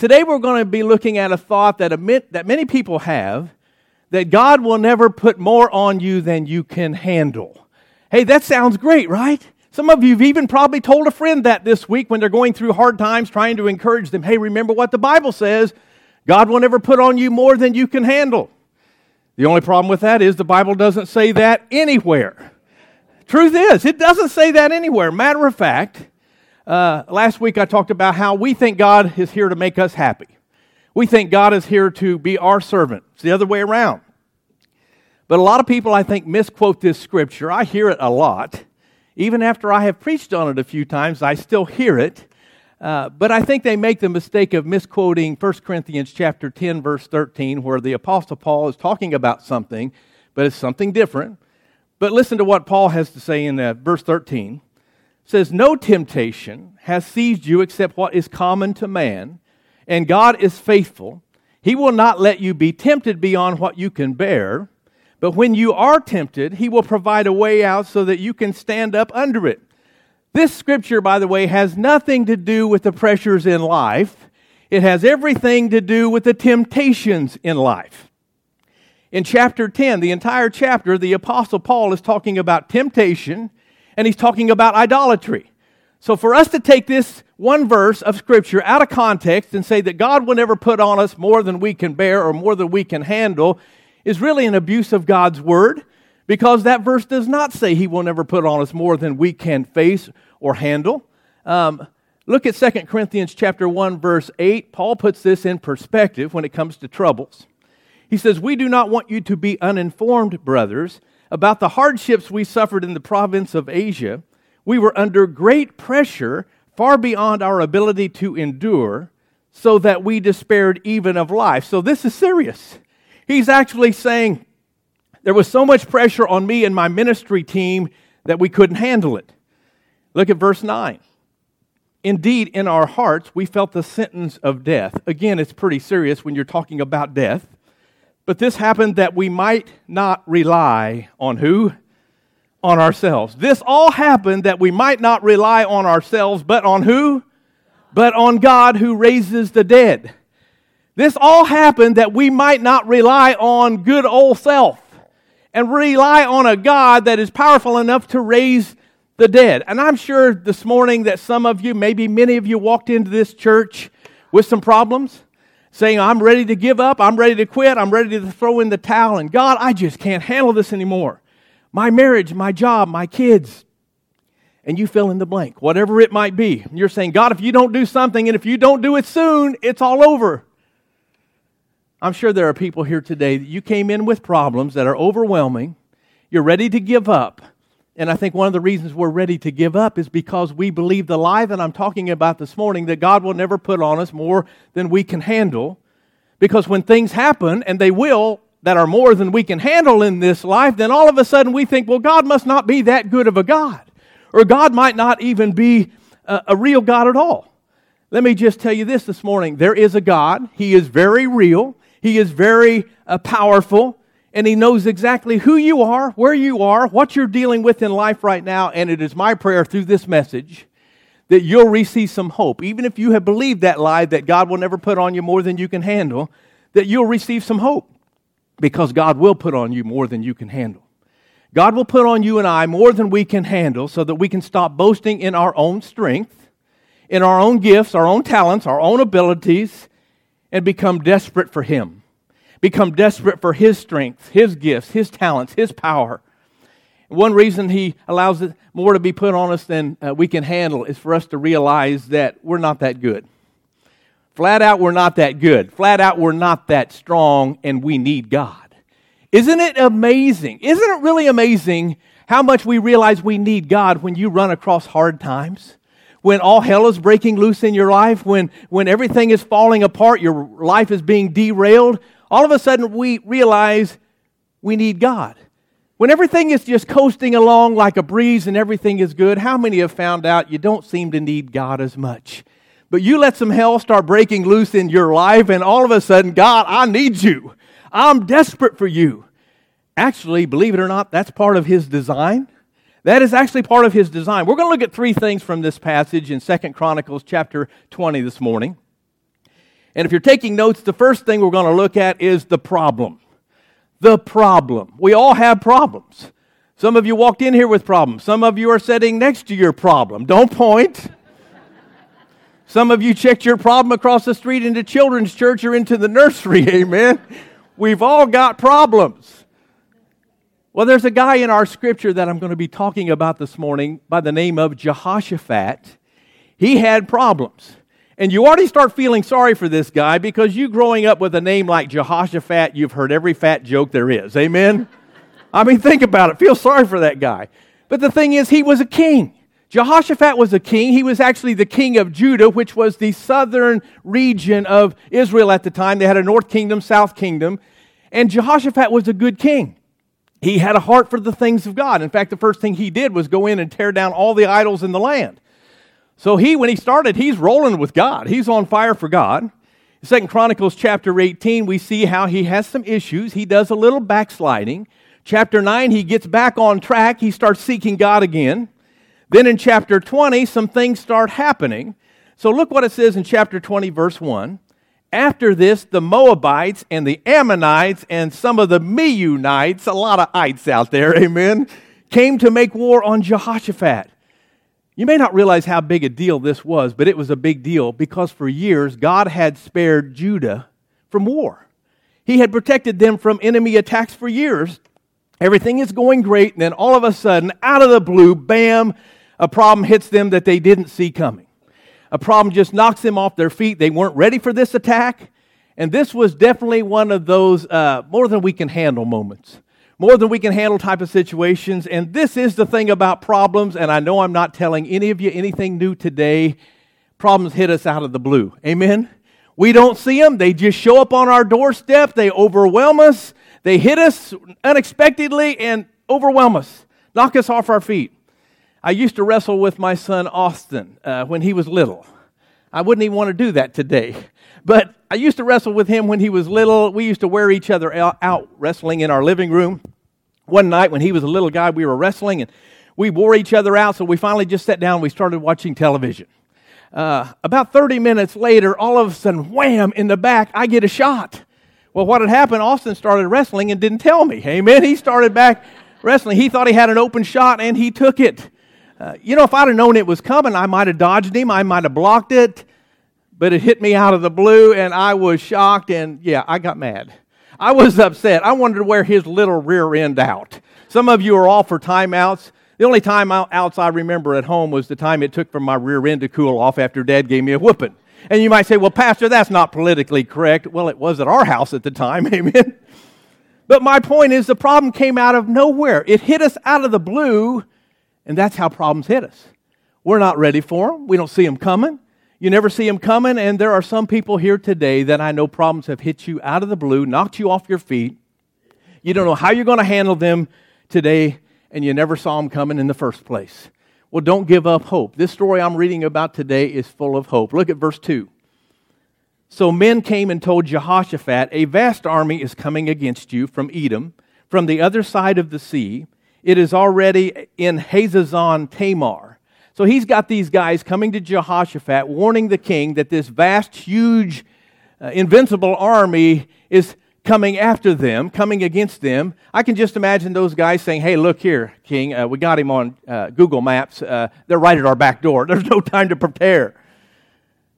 Today we're going to be looking at a thought that, admit, that many people have that God will never put more on you than you can handle. Hey, that sounds great, right? Some of you have even probably told a friend that this week when they're going through hard times, trying to encourage them. Hey, remember what the Bible says God will never put on you more than you can handle. The only problem with that is the Bible doesn't say that anywhere. Truth is, it doesn't say that anywhere. Matter of fact, uh, last week I talked about how we think God is here to make us happy. We think God is here to be our servant. It's the other way around. But a lot of people, I think, misquote this scripture. I hear it a lot. Even after I have preached on it a few times, I still hear it. Uh, but I think they make the mistake of misquoting 1 Corinthians chapter 10, verse 13, where the Apostle Paul is talking about something, but it's something different. But listen to what Paul has to say in uh, verse 13 says, No temptation has seized you except what is common to man, and God is faithful. He will not let you be tempted beyond what you can bear, but when you are tempted, He will provide a way out so that you can stand up under it. This scripture, by the way, has nothing to do with the pressures in life. It has everything to do with the temptations in life. In chapter 10, the entire chapter, the Apostle Paul is talking about temptation and he's talking about idolatry. So, for us to take this one verse of Scripture out of context and say that God will never put on us more than we can bear or more than we can handle is really an abuse of God's Word because that verse does not say He will never put on us more than we can face or handle. Um, look at 2 Corinthians chapter 1 verse 8. Paul puts this in perspective when it comes to troubles. He says, "We do not want you to be uninformed, brothers, about the hardships we suffered in the province of Asia, we were under great pressure, far beyond our ability to endure, so that we despaired even of life. So this is serious. He's actually saying, There was so much pressure on me and my ministry team that we couldn't handle it. Look at verse 9. Indeed, in our hearts, we felt the sentence of death. Again, it's pretty serious when you're talking about death. But this happened that we might not rely on who? On ourselves. This all happened that we might not rely on ourselves, but on who? But on God who raises the dead. This all happened that we might not rely on good old self and rely on a God that is powerful enough to raise the dead. And I'm sure this morning that some of you, maybe many of you, walked into this church with some problems saying, I'm ready to give up, I'm ready to quit, I'm ready to throw in the towel, and God, I just can't handle this anymore. My marriage, my job, my kids. And you fill in the blank, whatever it might be. You're saying, God, if you don't do something, and if you don't do it soon, it's all over. I'm sure there are people here today that you came in with problems that are overwhelming. You're ready to give up. And I think one of the reasons we're ready to give up is because we believe the lie that I'm talking about this morning that God will never put on us more than we can handle. Because when things happen, and they will, that are more than we can handle in this life, then all of a sudden we think, well, God must not be that good of a God. Or God might not even be a, a real God at all. Let me just tell you this this morning. There is a God. He is very real. He is very uh, powerful and He knows exactly who you are, where you are, what you're dealing with in life right now. And it is my prayer through this message that you'll receive some hope. Even if you have believed that lie that God will never put on you more than you can handle, that you'll receive some hope because God will put on you more than you can handle. God will put on you and I more than we can handle so that we can stop boasting in our own strength, in our own gifts, our own talents, our own abilities, and become desperate for Him become desperate for His strength, His gifts, His talents, His power. One reason He allows it more to be put on us than uh, we can handle is for us to realize that we're not that good. Flat out, we're not that good. Flat out, we're not that strong, and we need God. Isn't it amazing? Isn't it really amazing how much we realize we need God when you run across hard times? When all hell is breaking loose in your life, when, when everything is falling apart, your life is being derailed, all of a sudden we realize we need God. When everything is just coasting along like a breeze and everything is good, how many have found out you don't seem to need God as much? But you let some hell start breaking loose in your life, and all of a sudden, God, I need you. I'm desperate for you. Actually, believe it or not, that's part of His design. That is actually part of His design. We're going to look at three things from this passage in Second Chronicles chapter 20 this morning. And if you're taking notes, the first thing we're going to look at is the problem. The problem. We all have problems. Some of you walked in here with problems. Some of you are sitting next to your problem. Don't point. Some of you checked your problem across the street into children's church or into the nursery. Amen. We've all got problems. Well, there's a guy in our scripture that I'm going to be talking about this morning by the name of Jehoshaphat. He had problems. And you already start feeling sorry for this guy because you growing up with a name like Jehoshaphat, you've heard every fat joke there is. Amen? I mean, think about it. Feel sorry for that guy. But the thing is, he was a king. Jehoshaphat was a king. He was actually the king of Judah, which was the southern region of Israel at the time. They had a north kingdom, south kingdom. And Jehoshaphat was a good king. He had a heart for the things of God. In fact, the first thing he did was go in and tear down all the idols in the land. So he, when he started, he's rolling with God. He's on fire for God. Second Chronicles chapter 18, we see how he has some issues. He does a little backsliding. Chapter 9, he gets back on track. He starts seeking God again. Then in chapter 20, some things start happening. So look what it says in chapter 20, verse 1. After this, the Moabites and the Ammonites and some of the Meunites, a lot of ites out there, amen, came to make war on Jehoshaphat. You may not realize how big a deal this was, but it was a big deal because for years God had spared Judah from war. He had protected them from enemy attacks for years. Everything is going great, and then all of a sudden, out of the blue, bam, a problem hits them that they didn't see coming. A problem just knocks them off their feet. They weren't ready for this attack. And this was definitely one of those uh, more than we can handle moments more than we can handle type of situations. And this is the thing about problems, and I know I'm not telling any of you anything new today. Problems hit us out of the blue. Amen? We don't see them, they just show up on our doorstep, they overwhelm us, they hit us unexpectedly and overwhelm us, knock us off our feet. I used to wrestle with my son Austin uh, when he was little. I wouldn't even want to do that today. But I used to wrestle with him when he was little. We used to wear each other out wrestling in our living room. One night when he was a little guy, we were wrestling and we wore each other out, so we finally just sat down and we started watching television. Uh, about 30 minutes later, all of a sudden, wham, in the back, I get a shot. Well, what had happened, Austin started wrestling and didn't tell me. Amen. He started back wrestling. He thought he had an open shot and he took it. Uh, you know, if I'd have known it was coming, I might have dodged him, I might have blocked it but it hit me out of the blue and I was shocked and yeah, I got mad. I was upset. I wanted to wear his little rear end out. Some of you are all for timeouts. The only time outs I remember at home was the time it took for my rear end to cool off after dad gave me a whooping. And you might say, well, Pastor, that's not politically correct. Well, it was at our house at the time, amen. But my point is, the problem came out of nowhere. It hit us out of the blue, and that's how problems hit us. We're not ready for them, we don't see them coming. You never see them coming, and there are some people here today that I know problems have hit you out of the blue, knocked you off your feet. You don't know how you're going to handle them today, and you never saw them coming in the first place. Well, don't give up hope. This story I'm reading about today is full of hope. Look at verse 2. So men came and told Jehoshaphat, A vast army is coming against you from Edom, from the other side of the sea. It is already in Hazazon Tamar. So he's got these guys coming to Jehoshaphat, warning the king that this vast, huge, uh, invincible army is coming after them, coming against them. I can just imagine those guys saying, Hey, look here, king, uh, we got him on uh, Google Maps. Uh, they're right at our back door. There's no time to prepare.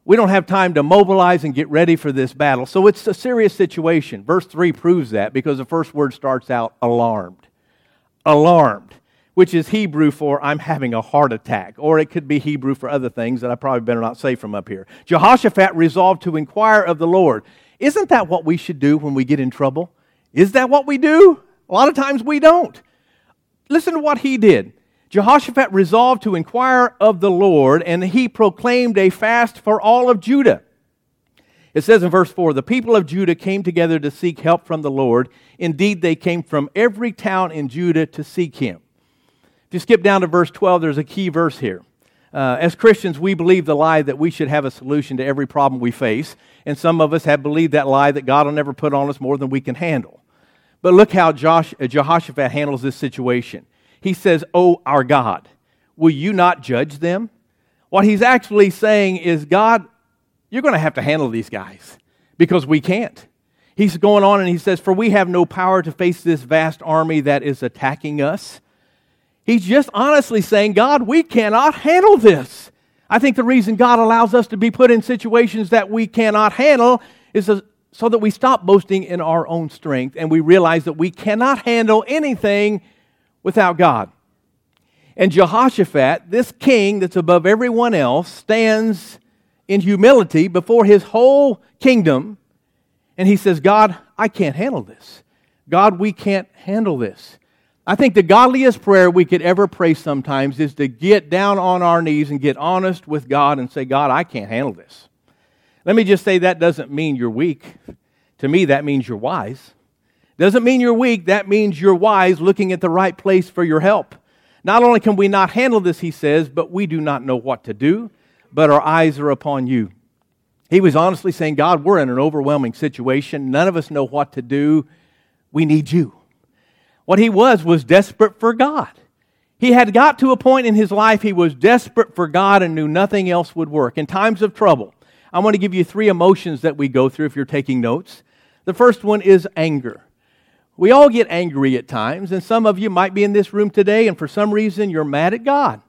We don't have time to mobilize and get ready for this battle. So it's a serious situation. Verse 3 proves that because the first word starts out alarmed. Alarmed which is Hebrew for I'm having a heart attack, or it could be Hebrew for other things that I probably better not say from up here. Jehoshaphat resolved to inquire of the Lord. Isn't that what we should do when we get in trouble? Is that what we do? A lot of times we don't. Listen to what he did. Jehoshaphat resolved to inquire of the Lord, and he proclaimed a fast for all of Judah. It says in verse 4 The people of Judah came together to seek help from the Lord. Indeed, they came from every town in Judah to seek him. If you skip down to verse 12, there's a key verse here. Uh, as Christians, we believe the lie that we should have a solution to every problem we face. And some of us have believed that lie that God will never put on us more than we can handle. But look how Josh, uh, Jehoshaphat handles this situation. He says, Oh, our God, will you not judge them? What he's actually saying is, God, you're going to have to handle these guys. because we can't. He's going on and he says, For we have no power to face this vast army that is attacking us. He's just honestly saying, God, we cannot handle this. I think the reason God allows us to be put in situations that we cannot handle is so that we stop boasting in our own strength and we realize that we cannot handle anything without God. And Jehoshaphat, this king that's above everyone else, stands in humility before his whole kingdom and he says, God, I can't handle this. God, we can't handle this. I think the godliest prayer we could ever pray sometimes is to get down on our knees and get honest with God and say, God, I can't handle this. Let me just say that doesn't mean you're weak. To me, that means you're wise. Doesn't mean you're weak, that means you're wise, looking at the right place for your help. Not only can we not handle this, he says, but we do not know what to do, but our eyes are upon you. He was honestly saying, God, we're in an overwhelming situation. None of us know what to do. We need you. What he was was desperate for God. He had got to a point in his life he was desperate for God and knew nothing else would work. In times of trouble, I want to give you three emotions that we go through if you're taking notes. The first one is anger. We all get angry at times, and some of you might be in this room today, and for some reason you're mad at God.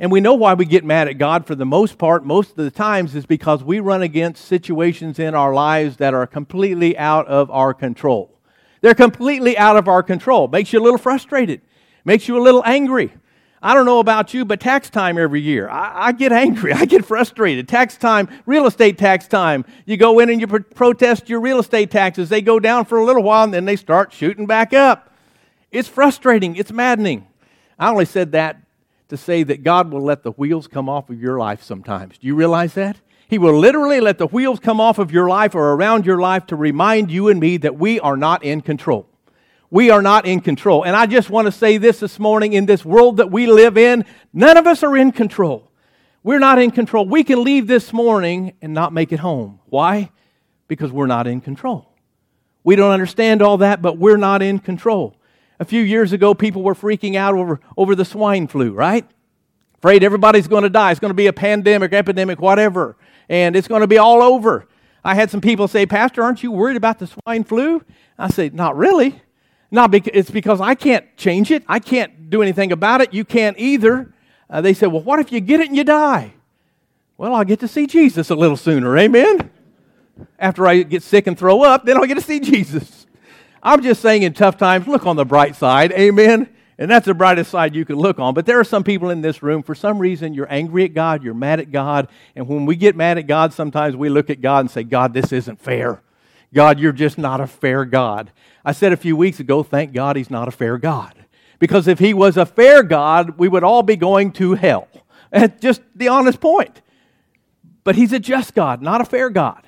And we know why we get mad at God for the most part, most of the times, is because we run against situations in our lives that are completely out of our control. They're completely out of our control. Makes you a little frustrated, makes you a little angry. I don't know about you, but tax time every year, I, I, get angry. I get frustrated. Tax time, real estate tax time. You go in and you protest your real estate taxes. They go down for a little while and then they start shooting back up. It's frustrating. It's maddening. I only said that to say that God will let the wheels come off of your life sometimes. Do you realize that? He will literally let the wheels come off of your life or around your life to remind you and me that we are not in control. We are not in control. And I just want to say this this morning in this world that we live in, none of us are in control. We're not in control. We can leave this morning and not make it home. Why? Because we're not in control. We don't understand all that, but we're not in control. A few years ago, people were freaking out over, over the swine flu, right? Afraid everybody's going to die. It's going to be a pandemic, epidemic, whatever and it's going to be all over. I had some people say, Pastor, aren't you worried about the swine flu? I said, Not really. Not because, it's because I can't change it. I can't do anything about it. You can't either. Uh, they said, Well, what if you get it and you die? Well, I'll get to see Jesus a little sooner. Amen? After I get sick and throw up, then I'll get to see Jesus. I'm just saying in tough times, look on the bright side. Amen? And that's the brightest side you can look on. But there are some people in this room, for some reason, you're angry at God, you're mad at God. And when we get mad at God, sometimes we look at God and say, God, this isn't fair. God, you're just not a fair God. I said a few weeks ago, thank God he's not a fair God. Because if he was a fair God, we would all be going to hell. That's just the honest point. But he's a just God, not a fair God.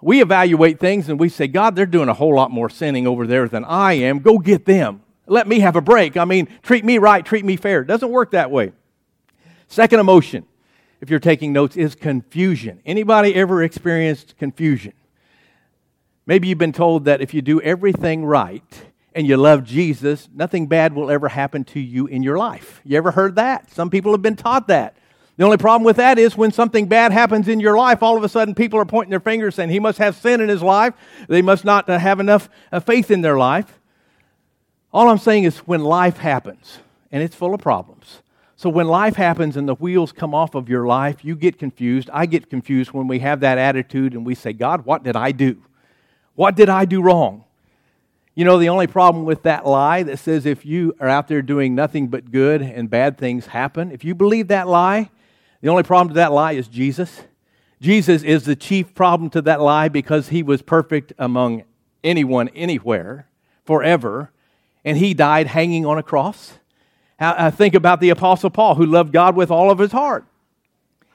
We evaluate things and we say, God, they're doing a whole lot more sinning over there than I am. Go get them let me have a break. I mean, treat me right, treat me fair. It doesn't work that way. Second emotion, if you're taking notes, is confusion. Anybody ever experienced confusion? Maybe you've been told that if you do everything right and you love Jesus, nothing bad will ever happen to you in your life. You ever heard that? Some people have been taught that. The only problem with that is when something bad happens in your life, all of a sudden people are pointing their fingers saying he must have sin in his life. They must not have enough uh, faith in their life. All I'm saying is when life happens, and it's full of problems. So when life happens and the wheels come off of your life, you get confused. I get confused when we have that attitude and we say, God, what did I do? What did I do wrong? You know, the only problem with that lie that says if you are out there doing nothing but good and bad things happen, if you believe that lie, the only problem to that lie is Jesus. Jesus is the chief problem to that lie because he was perfect among anyone, anywhere, forever and he died hanging on a cross. I uh, think about the Apostle Paul, who loved God with all of his heart.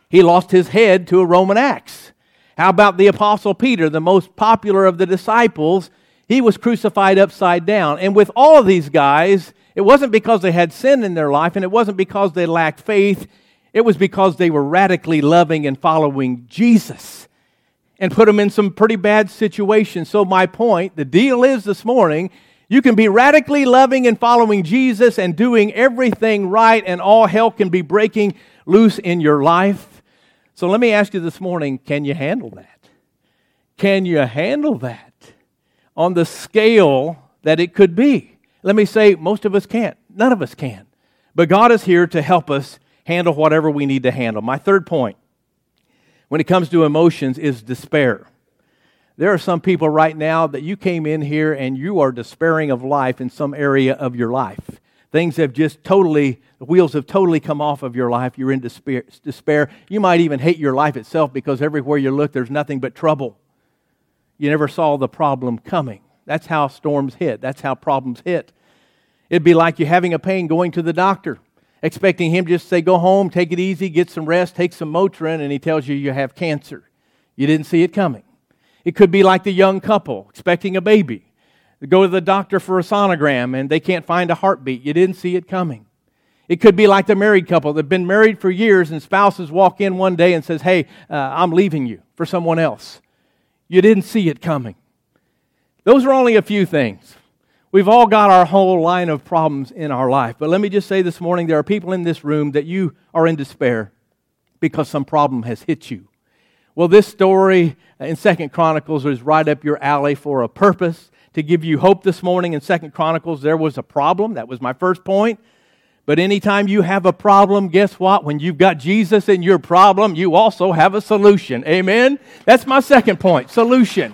He lost his head to a Roman axe. How about the Apostle Peter, the most popular of the disciples? He was crucified upside down. And with all of these guys, it wasn't because they had sin in their life, and it wasn't because they lacked faith. It was because they were radically loving and following Jesus and put them in some pretty bad situations. So, my point, the deal is this morning, you can be radically loving and following Jesus and doing everything right, and all hell can be breaking loose in your life. So let me ask you this morning can you handle that? can you handle that on the scale that it could be? Let me say, most of us can't. None of us can. But God is here to help us handle whatever we need to handle. My third point when it comes to emotions is despair. There are some people right now that you came in here and you are despairing of life in some area of your life. Things have just totally, the wheels have totally come off of your life. You're in despair. despair. You might even hate your life itself because everywhere you look, there's nothing but trouble. You never saw the problem coming. That's how storms hit, that's how problems hit. It'd be like you having a pain going to the doctor, expecting him just to say, Go home, take it easy, get some rest, take some Motrin, and he tells you you have cancer. You didn't see it coming. It could be like the young couple expecting a baby. They go to the doctor for a sonogram and they can't find a heartbeat. You didn't see it coming. It could be like the married couple that have been married for years and spouses walk in one day and says, Hey, uh, I'm leaving you for someone else. You didn't see it coming. Those are only a few things. We've all got our whole line of problems in our life. But let me just say this morning there are people in this room that you are in despair because some problem has hit you. Well, this story in Second Chronicles is right up your alley for a purpose to give you hope this morning in Second Chronicles. There was a problem. That was my first point. But anytime you have a problem, guess what? When you've got Jesus in your problem, you also have a solution. Amen? That's my second point solution.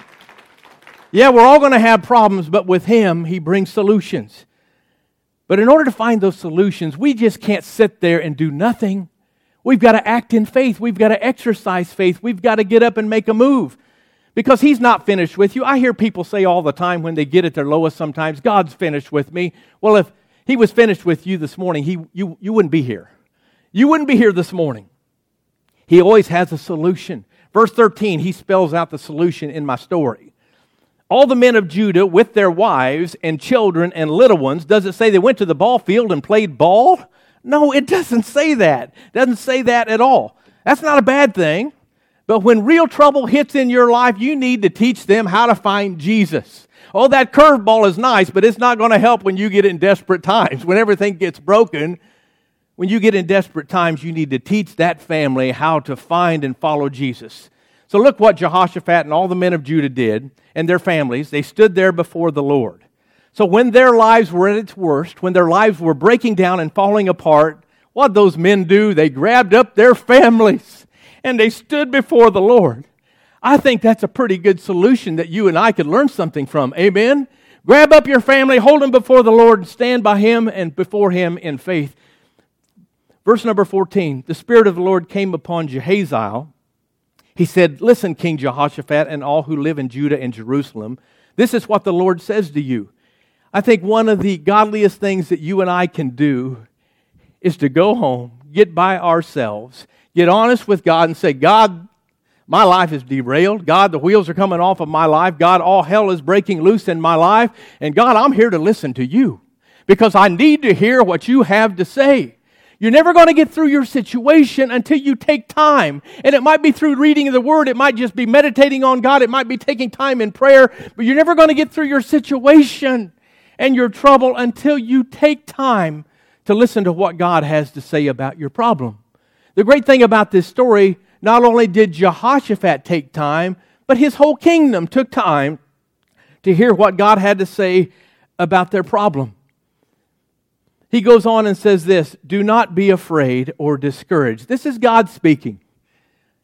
Yeah, we're all going to have problems, but with Him, He brings solutions. But in order to find those solutions, we just can't sit there and do nothing. We've got to act in faith. We've got to exercise faith. We've got to get up and make a move because He's not finished with you. I hear people say all the time when they get at their lowest sometimes, God's finished with me. Well, if He was finished with you this morning, he, you, you wouldn't be here. You wouldn't be here this morning. He always has a solution. Verse 13, He spells out the solution in my story all the men of Judah with their wives and children and little ones. Does it say they went to the ball field and played ball? No, it doesn't say that. It doesn't say that at all. That's not a bad thing. But when real trouble hits in your life, you need to teach them how to find Jesus. Oh, that curveball is nice, but it's not going to help when you get in desperate times. When everything gets broken, when you get in desperate times, you need to teach that family how to find and follow Jesus. So look what Jehoshaphat and all the men of Judah did and their families. They stood there before the Lord. So when their lives were at its worst, when their lives were breaking down and falling apart, what those men do? They grabbed up their families and they stood before the Lord. I think that's a pretty good solution that you and I could learn something from. Amen? Grab up your family, hold them before the Lord, and stand by Him and before Him in faith. Verse number 14 The Spirit of the Lord came upon Jehaziel he said, Listen, King Jehoshaphat, and all who live in Judah and Jerusalem, this is what the Lord says to you. I think one of the godliest things that you and I can do is to go home, get by ourselves, get honest with God, and say, God, my life is derailed. God, the wheels are coming off of my life. God, all hell is breaking loose in my life. And God, I'm here to listen to you because I need to hear what you have to say. You're never going to get through your situation until you take time. And it might be through reading the Word, it might just be meditating on God, it might be taking time in prayer, but you're never going to get through your situation and your trouble until you take time to listen to what God has to say about your problem. The great thing about this story, not only did Jehoshaphat take time, but his whole kingdom took time to hear what God had to say about their problem. He goes on and says this Do not be afraid or discouraged. This is God speaking.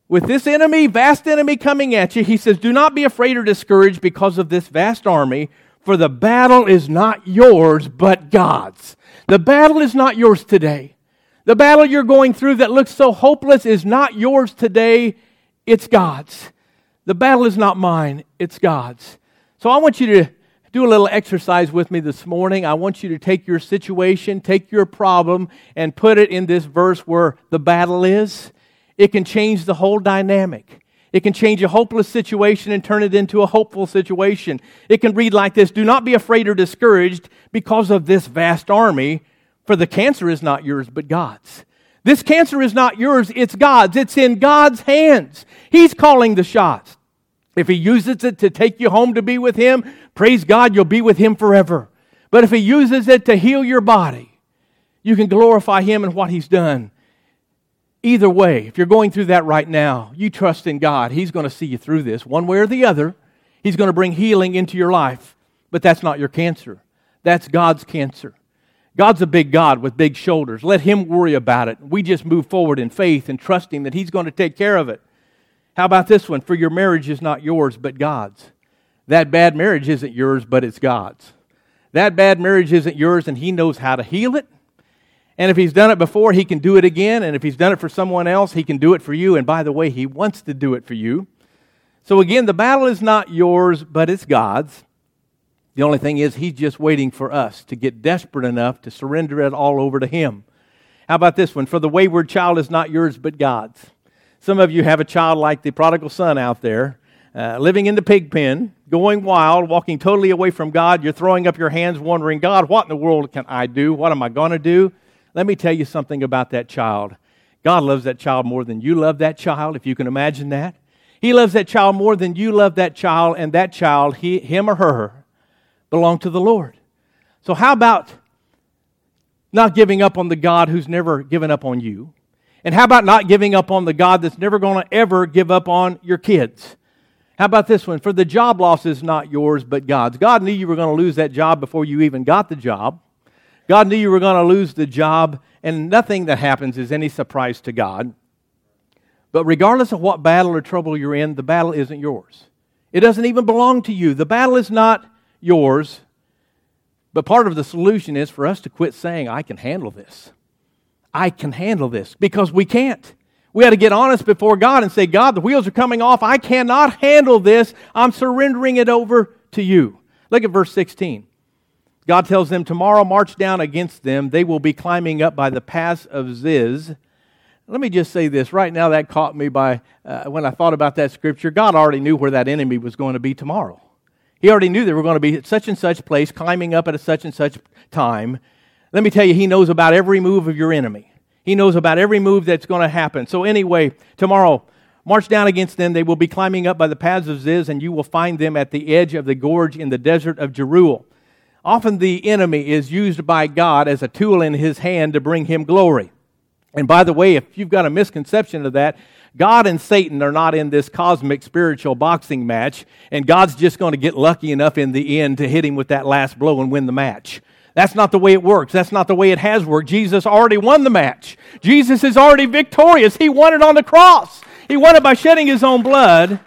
With this enemy, vast enemy coming at you, he says, Do not be afraid or discouraged because of this vast army, for the battle is not yours, but God's. The battle is not yours today. The battle you're going through that looks so hopeless is not yours today, it's God's. The battle is not mine, it's God's. So I want you to do a little exercise with me this morning. I want you to take your situation, take your problem, and put it in this verse where the battle is. It can change the whole dynamic. It can change a hopeless situation and turn it into a hopeful situation. It can read like this Do not be afraid or discouraged because of this vast army, for the cancer is not yours, but God's. This cancer is not yours, it's God's. It's in God's hands. He's calling the shots. If he uses it to take you home to be with him, praise God, you'll be with him forever. But if he uses it to heal your body, you can glorify him and what he's done. Either way, if you're going through that right now, you trust in God. He's going to see you through this one way or the other. He's going to bring healing into your life. But that's not your cancer. That's God's cancer. God's a big God with big shoulders. Let Him worry about it. We just move forward in faith and trusting that He's going to take care of it. How about this one? For your marriage is not yours, but God's. That bad marriage isn't yours, but it's God's. That bad marriage isn't yours, and He knows how to heal it. And if He's done it before, He can do it again. And if He's done it for someone else, He can do it for you. And by the way, He wants to do it for you. So again, the battle is not yours, but it's God's. The only thing is, He's just waiting for us to get desperate enough to surrender it all over to Him. How about this one? For the wayward child is not yours, but God's. Some of you have a child like the prodigal son out there, uh, living in the pig pen, going wild, walking totally away from God. You're throwing up your hands, wondering, God, what in the world can I do? What am I going to do? Let me tell you something about that child. God loves that child more than you love that child, if you can imagine that. He loves that child more than you love that child, and that child, he, him or her, belong to the Lord. So, how about not giving up on the God who's never given up on you? And how about not giving up on the God that's never going to ever give up on your kids? How about this one? For the job loss is not yours, but God's. God knew you were going to lose that job before you even got the job. God knew you were going to lose the job, and nothing that happens is any surprise to God. But regardless of what battle or trouble you're in, the battle isn't yours. It doesn't even belong to you. The battle is not yours. But part of the solution is for us to quit saying, I can handle this. I can handle this because we can't. We got to get honest before God and say, God, the wheels are coming off. I cannot handle this. I'm surrendering it over to you. Look at verse 16. God tells them, Tomorrow march down against them. They will be climbing up by the pass of Ziz. Let me just say this. Right now, that caught me by uh, when I thought about that scripture. God already knew where that enemy was going to be tomorrow. He already knew they were going to be at such and such place, climbing up at a such and such time. Let me tell you, He knows about every move of your enemy. He knows about every move that's going to happen. So, anyway, tomorrow, march down against them. They will be climbing up by the paths of Ziz, and you will find them at the edge of the gorge in the desert of Jeruel. Often the enemy is used by God as a tool in his hand to bring him glory. And by the way, if you've got a misconception of that, God and Satan are not in this cosmic spiritual boxing match, and God's just going to get lucky enough in the end to hit him with that last blow and win the match. That's not the way it works. That's not the way it has worked. Jesus already won the match. Jesus is already victorious. He won it on the cross. He won it by shedding his own blood.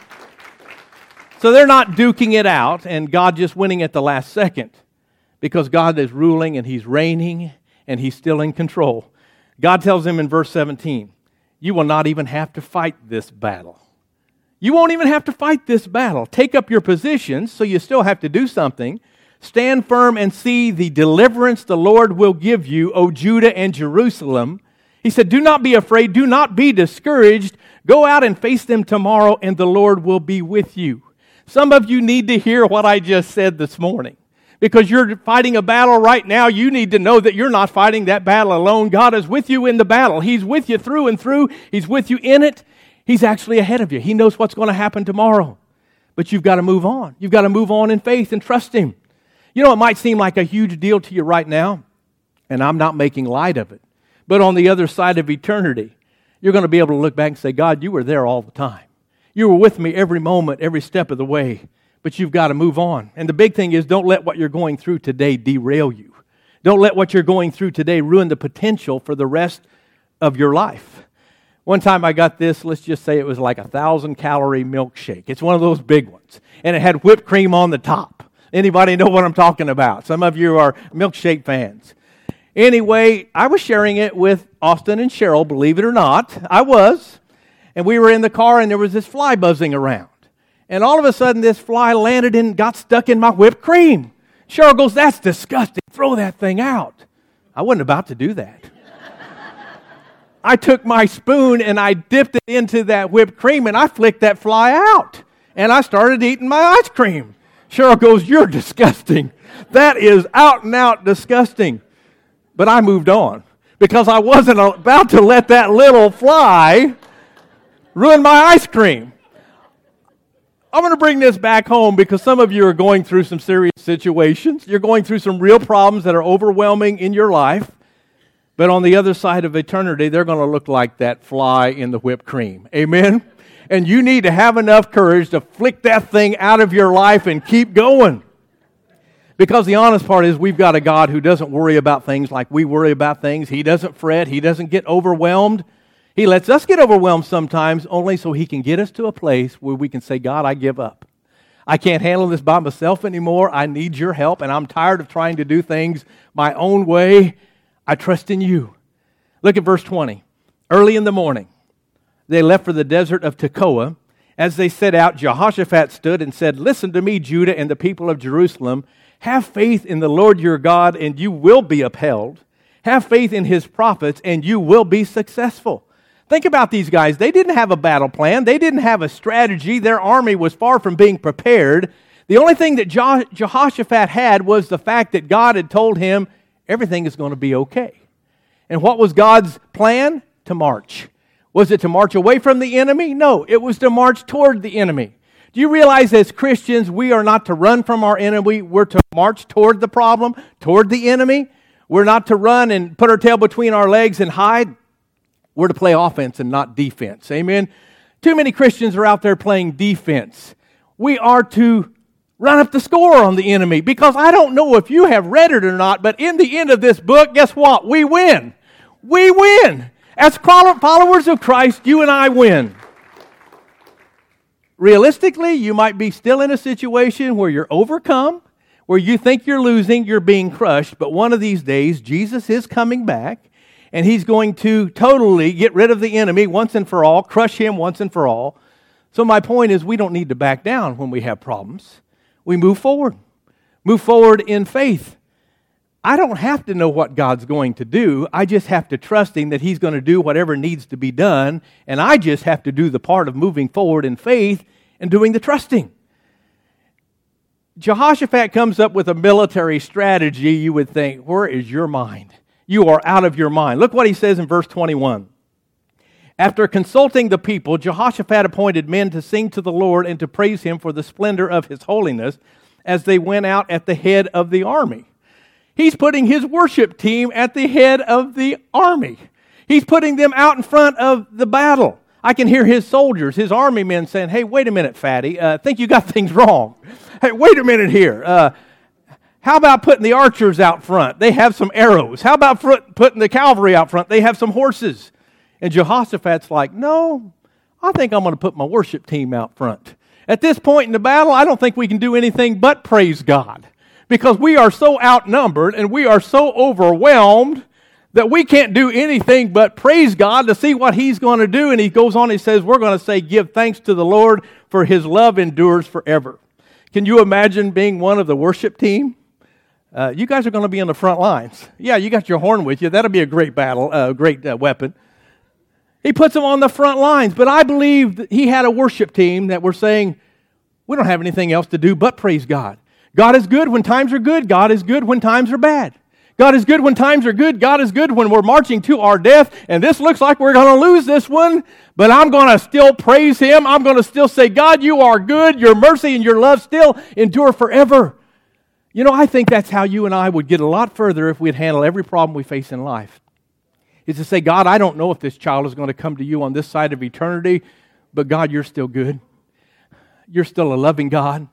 So they're not duking it out and God just winning at the last second because God is ruling and he's reigning and he's still in control. God tells him in verse 17, You will not even have to fight this battle. You won't even have to fight this battle. Take up your positions, so you still have to do something. Stand firm and see the deliverance the Lord will give you, O Judah and Jerusalem. He said, Do not be afraid, do not be discouraged. Go out and face them tomorrow, and the Lord will be with you. Some of you need to hear what I just said this morning because you're fighting a battle right now, you need to know that you're not fighting that battle alone. God is with you in the battle. He's with you through and through. He's with you in it. He's actually ahead of you. He knows what's going to happen tomorrow. But you've got to move on. You've got to move on in faith and trust Him. You know, it might seem like a huge deal to you right now, and I'm not making light of it. But on the other side of eternity, you're going to be able to look back and say, God, you were there all the time. You were with me every moment, every step of the way but you've got to move on. And the big thing is don't let what you're going through today derail you. Don't let what you're going through today ruin the potential for the rest of your life. One time I got this, let's just say it was like a thousand calorie milkshake. It's one of those big ones. And it had whipped cream on the top. Anybody know what I'm talking about? Some of you are milkshake fans. Anyway, I was sharing it with Austin and Cheryl, believe it or not. I was. And we were in the car and there was this fly buzzing around. And all of a sudden, this fly landed and got stuck in my whipped cream. Cheryl goes, That's disgusting. Throw that thing out. I wasn't about to do that. I took my spoon and I dipped it into that whipped cream and I flicked that fly out. And I started eating my ice cream. Cheryl goes, You're disgusting. That is out and out disgusting. But I moved on because I wasn't about to let that little fly ruin my ice cream. I'm going to bring this back home because some of you are going through some serious situations. You're going through some real problems that are overwhelming in your life. But on the other side of eternity, they're going to look like that fly in the whipped cream. Amen? And you need to have enough courage to flick that thing out of your life and keep going. Because the honest part is, we've got a God who doesn't worry about things like we worry about things. He doesn't fret. He doesn't get overwhelmed. He lets us get overwhelmed sometimes only so He can get us to a place where we can say, God, I give up. I can't handle this by myself anymore. I need your help, and I'm tired of trying to do things my own way. I trust in you. Look at verse 20. Early in the morning, they left for the desert of Tekoa. As they set out, Jehoshaphat stood and said, Listen to me, Judah and the people of Jerusalem. Have faith in the Lord your God, and you will be upheld. Have faith in his prophets, and you will be successful. Think about these guys. They didn't have a battle plan, they didn't have a strategy. Their army was far from being prepared. The only thing that Jehoshaphat had was the fact that God had told him everything is going to be okay. And what was God's plan? To march. Was it to march away from the enemy? No, it was to march toward the enemy. Do you realize as Christians, we are not to run from our enemy, we're to march toward the problem, toward the enemy? We're not to run and put our tail between our legs and hide. We're to play offense and not defense. Amen? Too many Christians are out there playing defense. We are to run up the score on the enemy because I don't know if you have read it or not, but in the end of this book, guess what? We win. We win. As followers of Christ, you and I win. Realistically, you might be still in a situation where you're overcome, where you think you're losing, you're being crushed, but one of these days, Jesus is coming back, and he's going to totally get rid of the enemy once and for all, crush him once and for all. So, my point is, we don't need to back down when we have problems. We move forward, move forward in faith. I don't have to know what God's going to do. I just have to trust Him that He's going to do whatever needs to be done. And I just have to do the part of moving forward in faith and doing the trusting. Jehoshaphat comes up with a military strategy. You would think, where is your mind? You are out of your mind. Look what he says in verse 21. After consulting the people, Jehoshaphat appointed men to sing to the Lord and to praise him for the splendor of his holiness as they went out at the head of the army. He's putting his worship team at the head of the army. He's putting them out in front of the battle. I can hear his soldiers, his army men saying, Hey, wait a minute, Fatty. Uh, think you got things wrong. Hey, wait a minute here. Uh, how about putting the archers out front? They have some arrows. How about putting the cavalry out front? They have some horses. And Jehoshaphat's like, No, I think I'm going to put my worship team out front. At this point in the battle, I don't think we can do anything but praise God because we are so outnumbered and we are so overwhelmed that we can't do anything but praise God to see what He's going to do. And He goes on, He says, We're going to say, Give thanks to the Lord, for His love endures forever. Can you imagine being one of the worship team? Uh, you guys are going to be on the front lines. Yeah, you got your horn with you. That'll be a great battle, a uh, great uh, weapon. He puts them on the front lines. But I believe he had a worship team that were saying, we don't have anything else to do but praise God. God is good when times are good. God is good when times are bad. God is good when times are good. God is good when we're marching to our death. And this looks like we're going to lose this one, but I'm going to still praise Him. I'm going to still say, God, you are good. Your mercy and your love still endure forever. You know, I think that's how you and I would get a lot further if we'd handle every problem we face in life. Is to say, God, I don't know if this child is going to come to you on this side of eternity, but God, you're still good. You're still a loving God.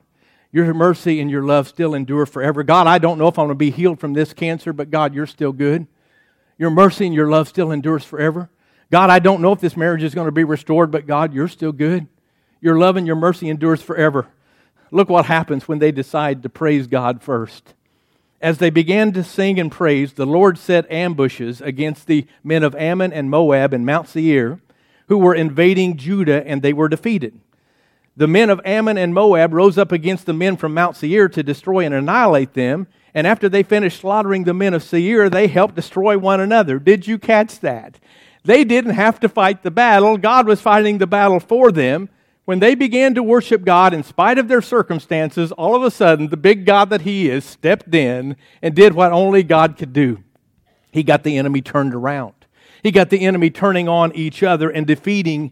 Your mercy and your love still endure forever. God, I don't know if I'm going to be healed from this cancer, but God, you're still good. Your mercy and your love still endures forever. God, I don't know if this marriage is going to be restored, but God, you're still good. Your love and your mercy endures forever. Look what happens when they decide to praise God first. As they began to sing and praise, the Lord set ambushes against the men of Ammon and Moab and Mount Seir, who were invading Judah, and they were defeated the men of Ammon and Moab rose up against the men from Mount Seir to destroy and annihilate them. And after they finished slaughtering the men of Seir, they helped destroy one another. Did you catch that? They didn't have to fight the battle, God was fighting the battle for them. When they began to worship God in spite of their circumstances, all of a sudden, the big God that He is stepped in and did what only God could do. He got the enemy turned around. He got the enemy turning on each other and defeating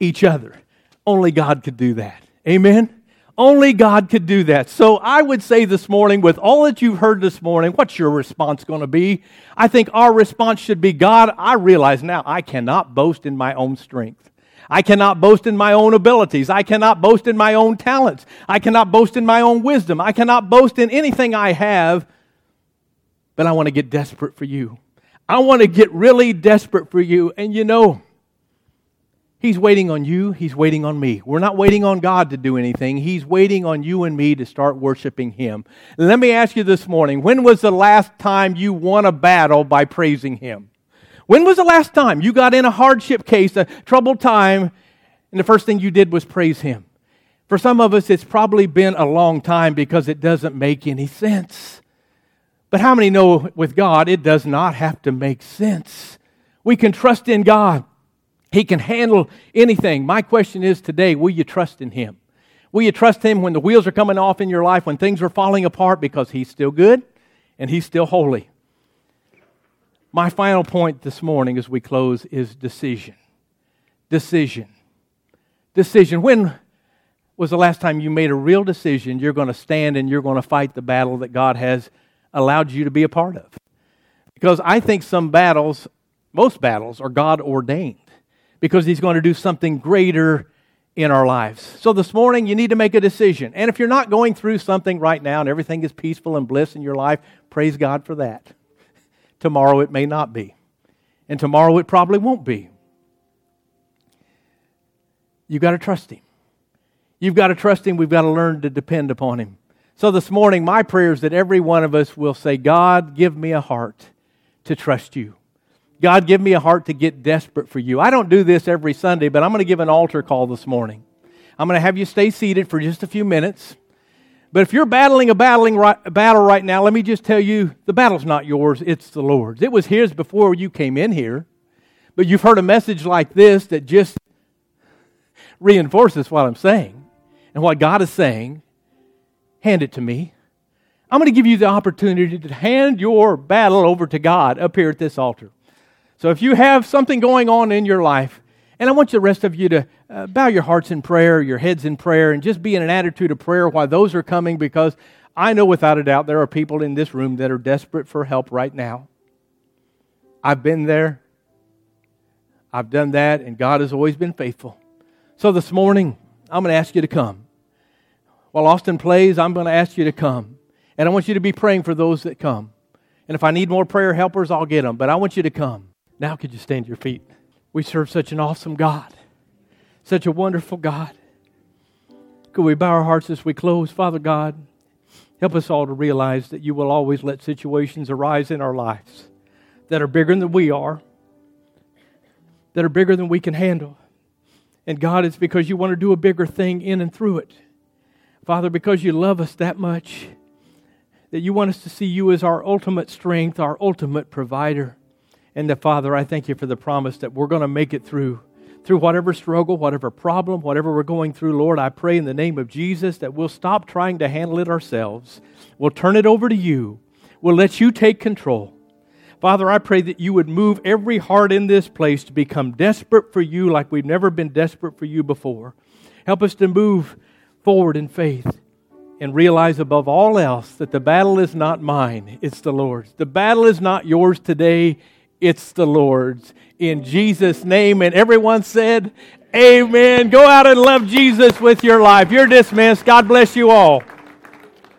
each other. Only God could do that. Amen? Only God could do that. So I would say this morning, with all that you've heard this morning, what's your response going to be? I think our response should be God, I realize now I cannot boast in my own strength. I cannot boast in my own abilities. I cannot boast in my own talents. I cannot boast in my own wisdom. I cannot boast in anything I have. But I want to get desperate for you. I want to get really desperate for you. And you know, He's waiting on you. He's waiting on me. We're not waiting on God to do anything. He's waiting on you and me to start worshiping Him. Let me ask you this morning when was the last time you won a battle by praising Him? When was the last time you got in a hardship case, a troubled time, and the first thing you did was praise Him? For some of us, it's probably been a long time because it doesn't make any sense. But how many know with God, it does not have to make sense? We can trust in God. He can handle anything. My question is today will you trust in Him? Will you trust Him when the wheels are coming off in your life, when things are falling apart because He's still good and He's still holy? My final point this morning as we close is decision. Decision. Decision. When was the last time you made a real decision you're going to stand and you're going to fight the battle that God has allowed you to be a part of? Because I think some battles, most battles, are God ordained because He's going to do something greater in our lives. So this morning, you need to make a decision. And if you're not going through something right now and everything is peaceful and bliss in your life, praise God for that. Tomorrow it may not be. And tomorrow it probably won't be. You've got to trust Him. You've got to trust Him. We've got to learn to depend upon Him. So this morning, my prayer is that every one of us will say, God, give me a heart to trust you. God, give me a heart to get desperate for you. I don't do this every Sunday, but I'm going to give an altar call this morning. I'm going to have you stay seated for just a few minutes. But if you're battling a battling right, battle right now, let me just tell you the battle's not yours, it's the Lord's. It was His before you came in here. But you've heard a message like this that just reinforces what I'm saying and what God is saying. Hand it to me. I'm going to give you the opportunity to hand your battle over to God up here at this altar. So if you have something going on in your life, and I want the rest of you to uh, bow your hearts in prayer, your heads in prayer, and just be in an attitude of prayer while those are coming because I know without a doubt there are people in this room that are desperate for help right now. I've been there. I've done that, and God has always been faithful. So this morning, I'm going to ask you to come. While Austin plays, I'm going to ask you to come. And I want you to be praying for those that come. And if I need more prayer helpers, I'll get them. But I want you to come. Now, could you stand your feet? We serve such an awesome God, such a wonderful God. Could we bow our hearts as we close? Father God, help us all to realize that you will always let situations arise in our lives that are bigger than we are, that are bigger than we can handle. And God, it's because you want to do a bigger thing in and through it. Father, because you love us that much, that you want us to see you as our ultimate strength, our ultimate provider. And the Father, I thank you for the promise that we're going to make it through. Through whatever struggle, whatever problem, whatever we're going through, Lord, I pray in the name of Jesus that we'll stop trying to handle it ourselves. We'll turn it over to you. We'll let you take control. Father, I pray that you would move every heart in this place to become desperate for you like we've never been desperate for you before. Help us to move forward in faith and realize above all else that the battle is not mine, it's the Lord's. The battle is not yours today, it's the Lord's. In Jesus' name. And everyone said, Amen. Go out and love Jesus with your life. You're dismissed. God bless you all.